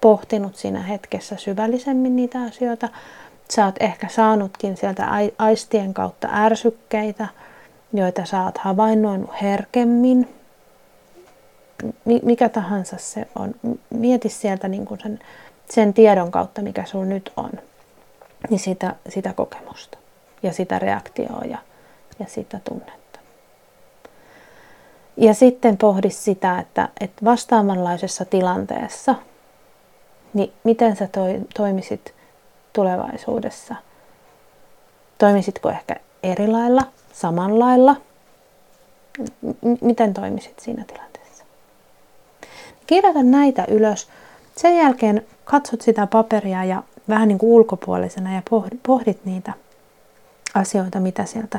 pohtinut siinä hetkessä syvällisemmin niitä asioita, Sä oot ehkä saanutkin sieltä aistien kautta ärsykkeitä, joita sä oot havainnoinut herkemmin. Mikä tahansa se on. Mieti sieltä niin kuin sen, sen tiedon kautta, mikä sulla nyt on. Niin sitä, sitä kokemusta ja sitä reaktioa ja, ja sitä tunnetta. Ja sitten pohdi sitä, että, että vastaavanlaisessa tilanteessa, niin miten sä toi, toimisit tulevaisuudessa? Toimisitko ehkä eri lailla, samanlailla? M- miten toimisit siinä tilanteessa? Kirjoita näitä ylös. Sen jälkeen katsot sitä paperia ja vähän niin kuin ulkopuolisena ja pohdit niitä asioita, mitä sieltä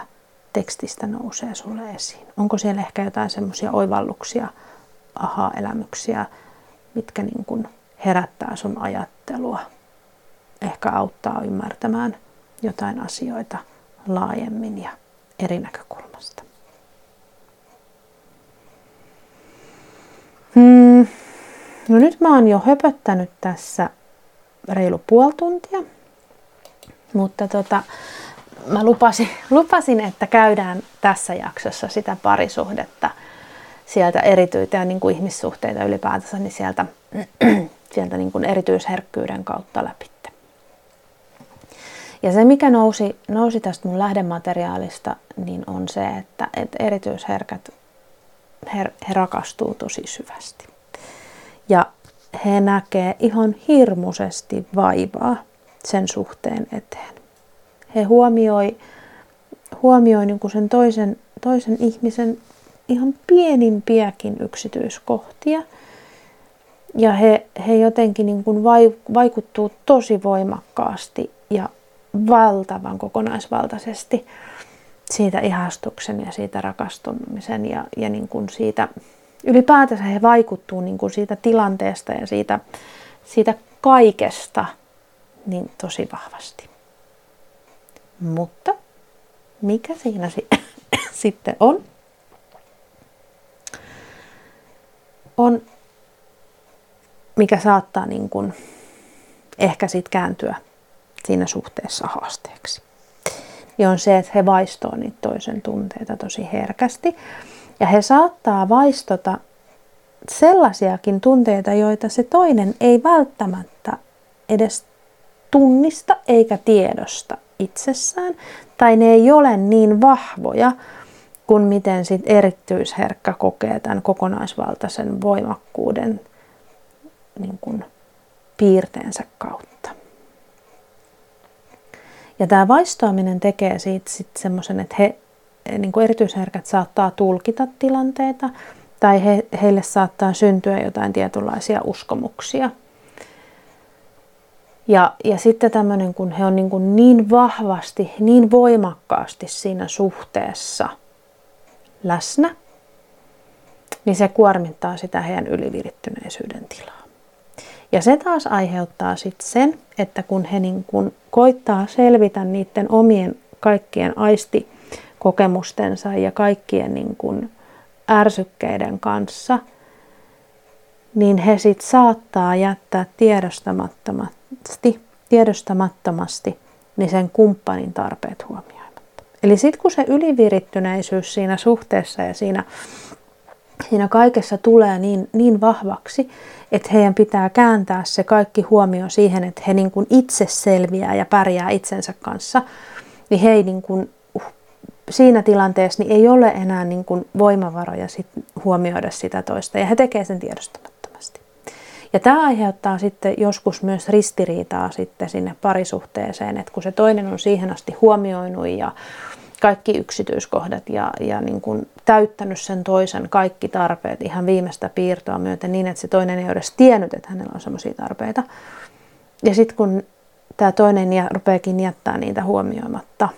tekstistä nousee sulle esiin. Onko siellä ehkä jotain semmoisia oivalluksia, aha-elämyksiä, mitkä niin kuin herättää sun ajattelua ehkä auttaa ymmärtämään jotain asioita laajemmin ja eri näkökulmasta. Hmm. No nyt mä oon jo höpöttänyt tässä reilu puoli tuntia, mutta tota, mä lupasin, lupasin, että käydään tässä jaksossa sitä parisuhdetta sieltä erityitä ja niin kuin ihmissuhteita ylipäätänsä, niin sieltä, sieltä niin kuin erityisherkkyyden kautta läpi. Ja se, mikä nousi, nousi tästä mun lähdemateriaalista, niin on se, että, että erityisherkät, he, he rakastuu tosi syvästi. Ja he näkee ihan hirmuisesti vaivaa sen suhteen eteen. He huomioi, huomioi niin kuin sen toisen, toisen ihmisen ihan pienimpiäkin yksityiskohtia. Ja he, he jotenkin niin kuin vaikuttuu tosi voimakkaasti ja valtavan kokonaisvaltaisesti siitä ihastuksen ja siitä rakastumisen ja, ja niin kuin siitä, ylipäätänsä he vaikuttuu niin kuin siitä tilanteesta ja siitä, siitä kaikesta niin tosi vahvasti. Mutta mikä siinä si- sitten on? On, mikä saattaa niin kuin ehkä sitten kääntyä siinä suhteessa haasteeksi. Ja on se, että he vaistoo niitä toisen tunteita tosi herkästi. Ja he saattaa vaistota sellaisiakin tunteita, joita se toinen ei välttämättä edes tunnista eikä tiedosta itsessään, tai ne ei ole niin vahvoja kuin miten sit erityisherkkä kokee tämän kokonaisvaltaisen voimakkuuden niin kuin piirteensä kautta. Ja tämä vaistoaminen tekee siitä sitten semmoisen, että he, niin kuin erityisherkät saattaa tulkita tilanteita tai he, heille saattaa syntyä jotain tietynlaisia uskomuksia. Ja, ja sitten tämmöinen, kun he on niin, kuin niin vahvasti, niin voimakkaasti siinä suhteessa läsnä, niin se kuormittaa sitä heidän ylivirittyneisyyden tilaa. Ja se taas aiheuttaa sitten sen, että kun he niin kun koittaa selvitä niiden omien kaikkien aistikokemustensa ja kaikkien niin kun ärsykkeiden kanssa, niin he sitten saattaa jättää tiedostamattomasti, tiedostamattomasti niin sen kumppanin tarpeet huomioimatta. Eli sitten kun se ylivirittyneisyys siinä suhteessa ja siinä, siinä kaikessa tulee niin, niin vahvaksi, että heidän pitää kääntää se kaikki huomio siihen, että he niin kuin itse selviää ja pärjää itsensä kanssa, niin he ei niin kuin, siinä tilanteessa niin ei ole enää niin kuin voimavaroja sit huomioida sitä toista ja he tekevät sen tiedostamattomasti. Ja tämä aiheuttaa sitten joskus myös ristiriitaa sitten sinne parisuhteeseen, että kun se toinen on siihen asti huomioinut ja kaikki yksityiskohdat ja, ja niin kuin täyttänyt sen toisen kaikki tarpeet ihan viimeistä piirtoa myöten niin, että se toinen ei ole edes tiennyt, että hänellä on sellaisia tarpeita. Ja sitten kun tämä toinen rupeakin jättää niitä huomioimatta,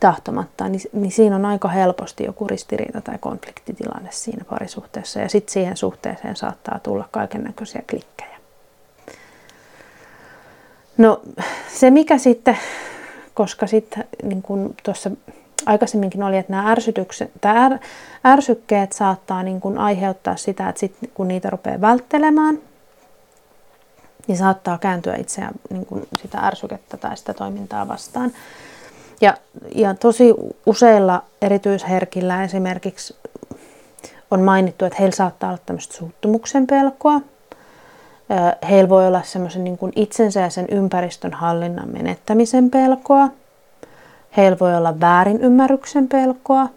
tahtomatta, niin, niin siinä on aika helposti joku ristiriita tai konfliktitilanne siinä parisuhteessa. Ja sitten siihen suhteeseen saattaa tulla kaiken näköisiä klikkejä. No se mikä sitten koska sitten niin kuin tuossa aikaisemminkin oli, että nämä ärsytykset, tai ärsykkeet saattaa niin kuin aiheuttaa sitä, että sit, kun niitä rupeaa välttelemään, niin saattaa kääntyä itseään niin sitä ärsykettä tai sitä toimintaa vastaan. Ja, ja tosi useilla erityisherkillä esimerkiksi on mainittu, että heillä saattaa olla tämmöistä suuttumuksen pelkoa. Heillä voi olla semmoisen niin kuin itsensä ja sen ympäristön hallinnan menettämisen pelkoa. Heillä voi olla väärinymmärryksen pelkoa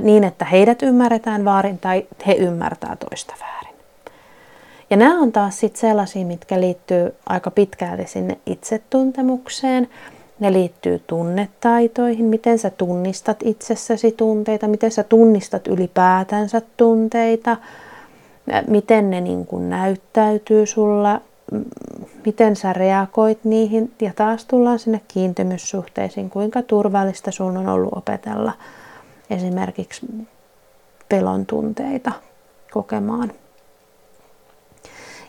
niin, että heidät ymmärretään väärin tai he ymmärtää toista väärin. Ja nämä on taas sitten sellaisia, mitkä liittyy aika pitkälti sinne itsetuntemukseen. Ne liittyy tunnetaitoihin, miten sä tunnistat itsessäsi tunteita, miten sä tunnistat ylipäätänsä tunteita, miten ne niin kuin näyttäytyy sulla, miten sä reagoit niihin. Ja taas tullaan sinne kiintymyssuhteisiin, kuinka turvallista sun on ollut opetella esimerkiksi pelon tunteita kokemaan.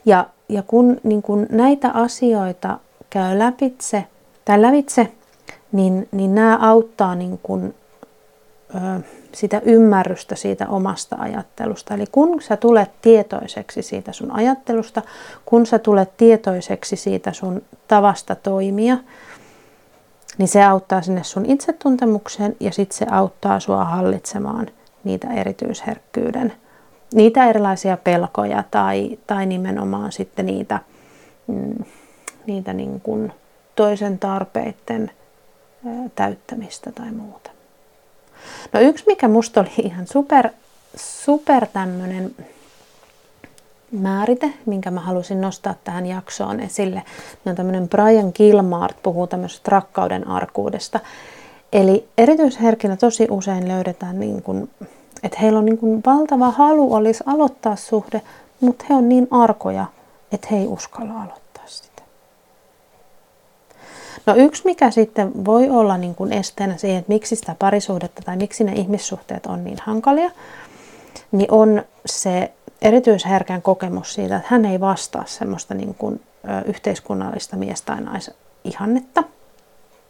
Ja, ja kun niin kun näitä asioita käy läpitse, tai lävitse, niin, niin nämä auttaa niin kun, ö, sitä ymmärrystä siitä omasta ajattelusta. Eli kun sä tulet tietoiseksi siitä sun ajattelusta, kun sä tulet tietoiseksi siitä sun tavasta toimia, niin se auttaa sinne sun itsetuntemukseen ja sitten se auttaa sua hallitsemaan niitä erityisherkkyyden, niitä erilaisia pelkoja tai, tai nimenomaan sitten niitä, mm, niitä niin kuin toisen tarpeiden täyttämistä tai muuta. No yksi, mikä musta oli ihan super, super tämmöinen määrite, minkä mä halusin nostaa tähän jaksoon esille, niin on tämmöinen Brian Gilmart puhuu tämmöisestä rakkauden arkuudesta. Eli erityisherkinä tosi usein löydetään, niin kuin, että heillä on niin kuin valtava halu olisi aloittaa suhde, mutta he on niin arkoja, että he ei uskalla aloittaa. No yksi, mikä sitten voi olla niin kuin esteenä siihen, että miksi sitä parisuhdetta tai miksi ne ihmissuhteet on niin hankalia, niin on se erityisherkän kokemus siitä, että hän ei vastaa semmoista niin kuin, yhteiskunnallista mies- tai naisihannetta.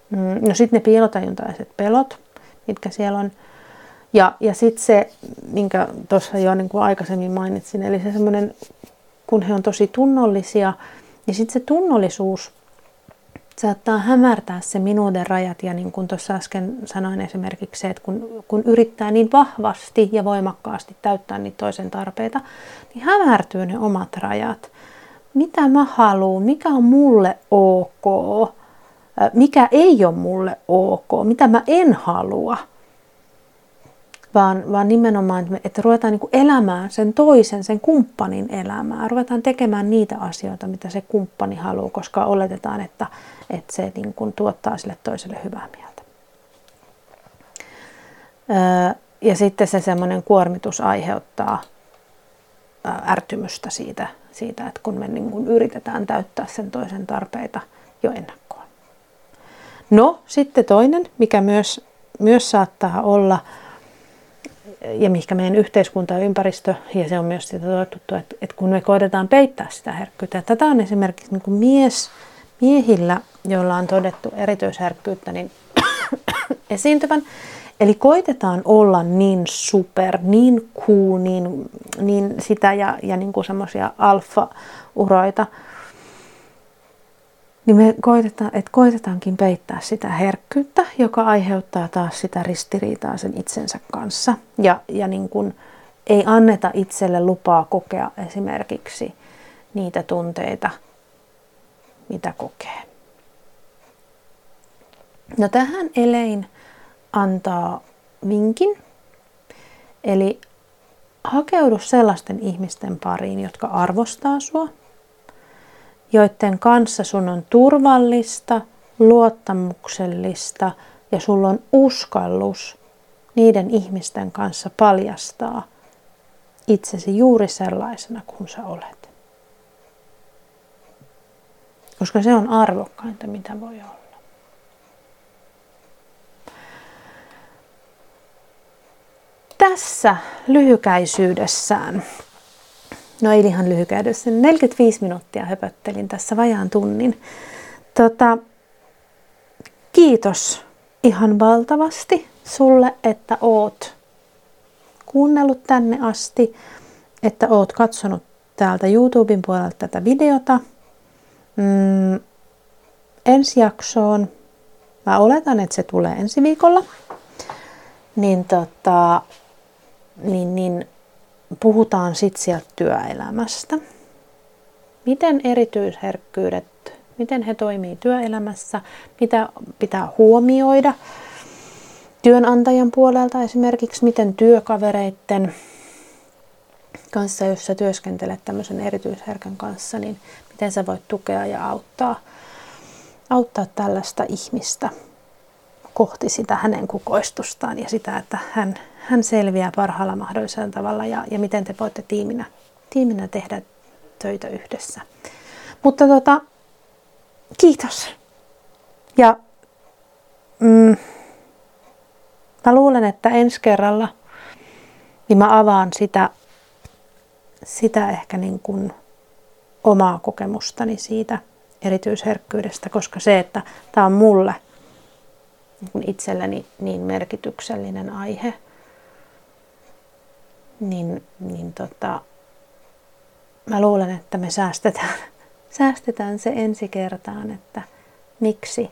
Mm, no sitten ne piilotajuntaiset pelot, mitkä siellä on. Ja, ja sitten se, minkä tuossa jo niin kuin aikaisemmin mainitsin, eli se semmoinen, kun he on tosi tunnollisia, niin sitten se tunnollisuus saattaa hämärtää se minuuden rajat ja niin kuin tuossa äsken sanoin esimerkiksi se, että kun, kun yrittää niin vahvasti ja voimakkaasti täyttää niitä toisen tarpeita, niin hämärtyy ne omat rajat. Mitä mä haluan, mikä on mulle ok, mikä ei ole mulle ok, mitä mä en halua – vaan, vaan nimenomaan, että, ruvetaan niin elämään sen toisen, sen kumppanin elämää. Ruvetaan tekemään niitä asioita, mitä se kumppani haluaa, koska oletetaan, että, että se niin kuin tuottaa sille toiselle hyvää mieltä. ja sitten se semmoinen kuormitus aiheuttaa ärtymystä siitä, siitä että kun me niin kuin yritetään täyttää sen toisen tarpeita jo ennakkoon. No sitten toinen, mikä myös, myös saattaa olla, ja mihinkä meidän yhteiskunta ja ympäristö, ja se on myös sitä todettu, että, että kun me koetetaan peittää sitä herkkyyttä, tätä on esimerkiksi niin kuin mies, miehillä, joilla on todettu erityisherkkyyttä, niin esiintyvän. Eli koitetaan olla niin super, niin cool, niin, niin sitä ja, ja niin kuin semmoisia alfa-uroita. niin me koitetaan, että koitetaankin peittää sitä herkkyyttä, joka aiheuttaa taas sitä ristiriitaa sen itsensä kanssa. Ja, ja niin kuin ei anneta itselle lupaa kokea esimerkiksi niitä tunteita, mitä kokee. No tähän Elein antaa vinkin, eli hakeudu sellaisten ihmisten pariin, jotka arvostaa sua, joiden kanssa sun on turvallista, luottamuksellista ja sulla on uskallus niiden ihmisten kanssa paljastaa itsesi juuri sellaisena kuin sä olet. Koska se on arvokkainta, mitä voi olla. Tässä lyhykäisyydessään No ei ihan lyhykäydessä. 45 minuuttia höpöttelin tässä vajaan tunnin. Tota, kiitos ihan valtavasti sulle, että oot kuunnellut tänne asti, että oot katsonut täältä YouTuben puolelta tätä videota. Mm, ensi jaksoon, mä oletan, että se tulee ensi viikolla, niin, tota, niin, niin puhutaan sitten sieltä työelämästä. Miten erityisherkkyydet, miten he toimii työelämässä, mitä pitää huomioida työnantajan puolelta esimerkiksi, miten työkavereiden kanssa, jos sä työskentelet tämmöisen erityisherkän kanssa, niin miten sä voit tukea ja auttaa, auttaa tällaista ihmistä kohti sitä hänen kukoistustaan ja sitä, että hän, hän selviää parhaalla mahdollisella tavalla ja, ja miten te voitte tiiminä, tiiminä tehdä töitä yhdessä. Mutta tota, kiitos. Ja mm, mä luulen, että ensi kerralla niin mä avaan sitä, sitä ehkä niin kuin omaa kokemustani siitä erityisherkkyydestä, koska se, että tämä on mulle niin itselleni niin merkityksellinen aihe, niin, niin tota, mä luulen, että me säästetään, säästetään se ensi kertaan, että miksi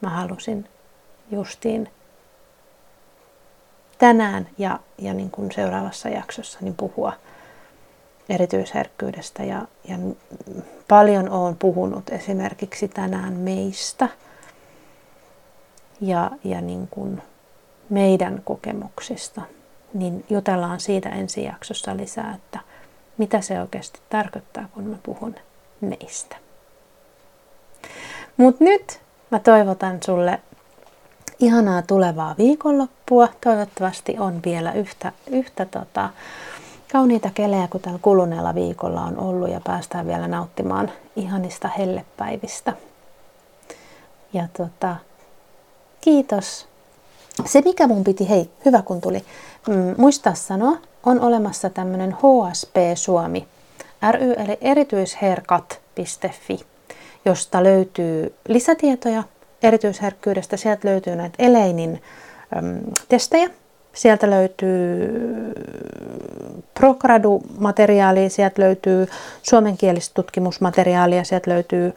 mä halusin justiin tänään ja, ja niin kuin seuraavassa jaksossa niin puhua erityisherkkyydestä. Ja, ja paljon olen puhunut esimerkiksi tänään meistä ja, ja niin kuin meidän kokemuksista niin jutellaan siitä ensi jaksossa lisää, että mitä se oikeasti tarkoittaa, kun mä puhun neistä. Mutta nyt mä toivotan sulle ihanaa tulevaa viikonloppua. Toivottavasti on vielä yhtä, yhtä tota, kauniita kelejä kuin tällä kuluneella viikolla on ollut ja päästään vielä nauttimaan ihanista hellepäivistä. Ja tota, kiitos. Se mikä mun piti, hei, hyvä kun tuli, mm, muistaa sanoa, on olemassa tämmöinen HSP Suomi ry eli erityisherkat.fi, josta löytyy lisätietoja erityisherkkyydestä. Sieltä löytyy näitä Eleinin äm, testejä. Sieltä löytyy Progradu-materiaalia, sieltä löytyy suomenkielistä tutkimusmateriaalia, sieltä löytyy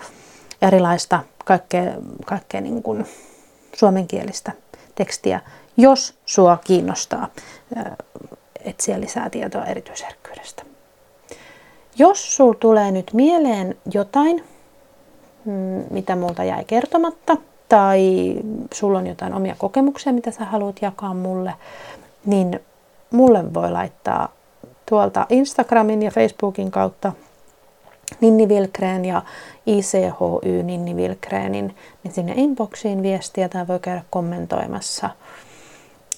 erilaista kaikkea, kaikkea niin kuin suomenkielistä tekstiä jos sua kiinnostaa etsiä lisää tietoa erityisherkkyydestä. Jos sul tulee nyt mieleen jotain, mm, mitä multa jäi kertomatta, tai sulla on jotain omia kokemuksia, mitä sä haluat jakaa mulle, niin mulle voi laittaa tuolta Instagramin ja Facebookin kautta Ninni Vilkreen ja ICHY Ninni Vilkreenin, niin sinne inboxiin viestiä tai voi käydä kommentoimassa –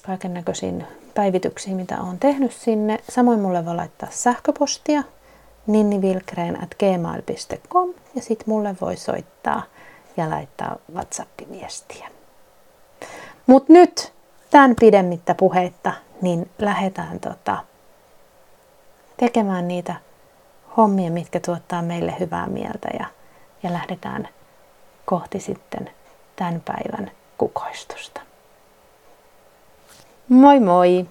kaiken näköisiin päivityksiin, mitä olen tehnyt sinne. Samoin mulle voi laittaa sähköpostia ninnivilkreen at gmail.com ja sitten mulle voi soittaa ja laittaa WhatsApp-viestiä. Mutta nyt tämän pidemmittä puheitta, niin lähdetään tota, tekemään niitä hommia, mitkä tuottaa meille hyvää mieltä ja, ja lähdetään kohti sitten tämän päivän kukoistusta. Moi moi!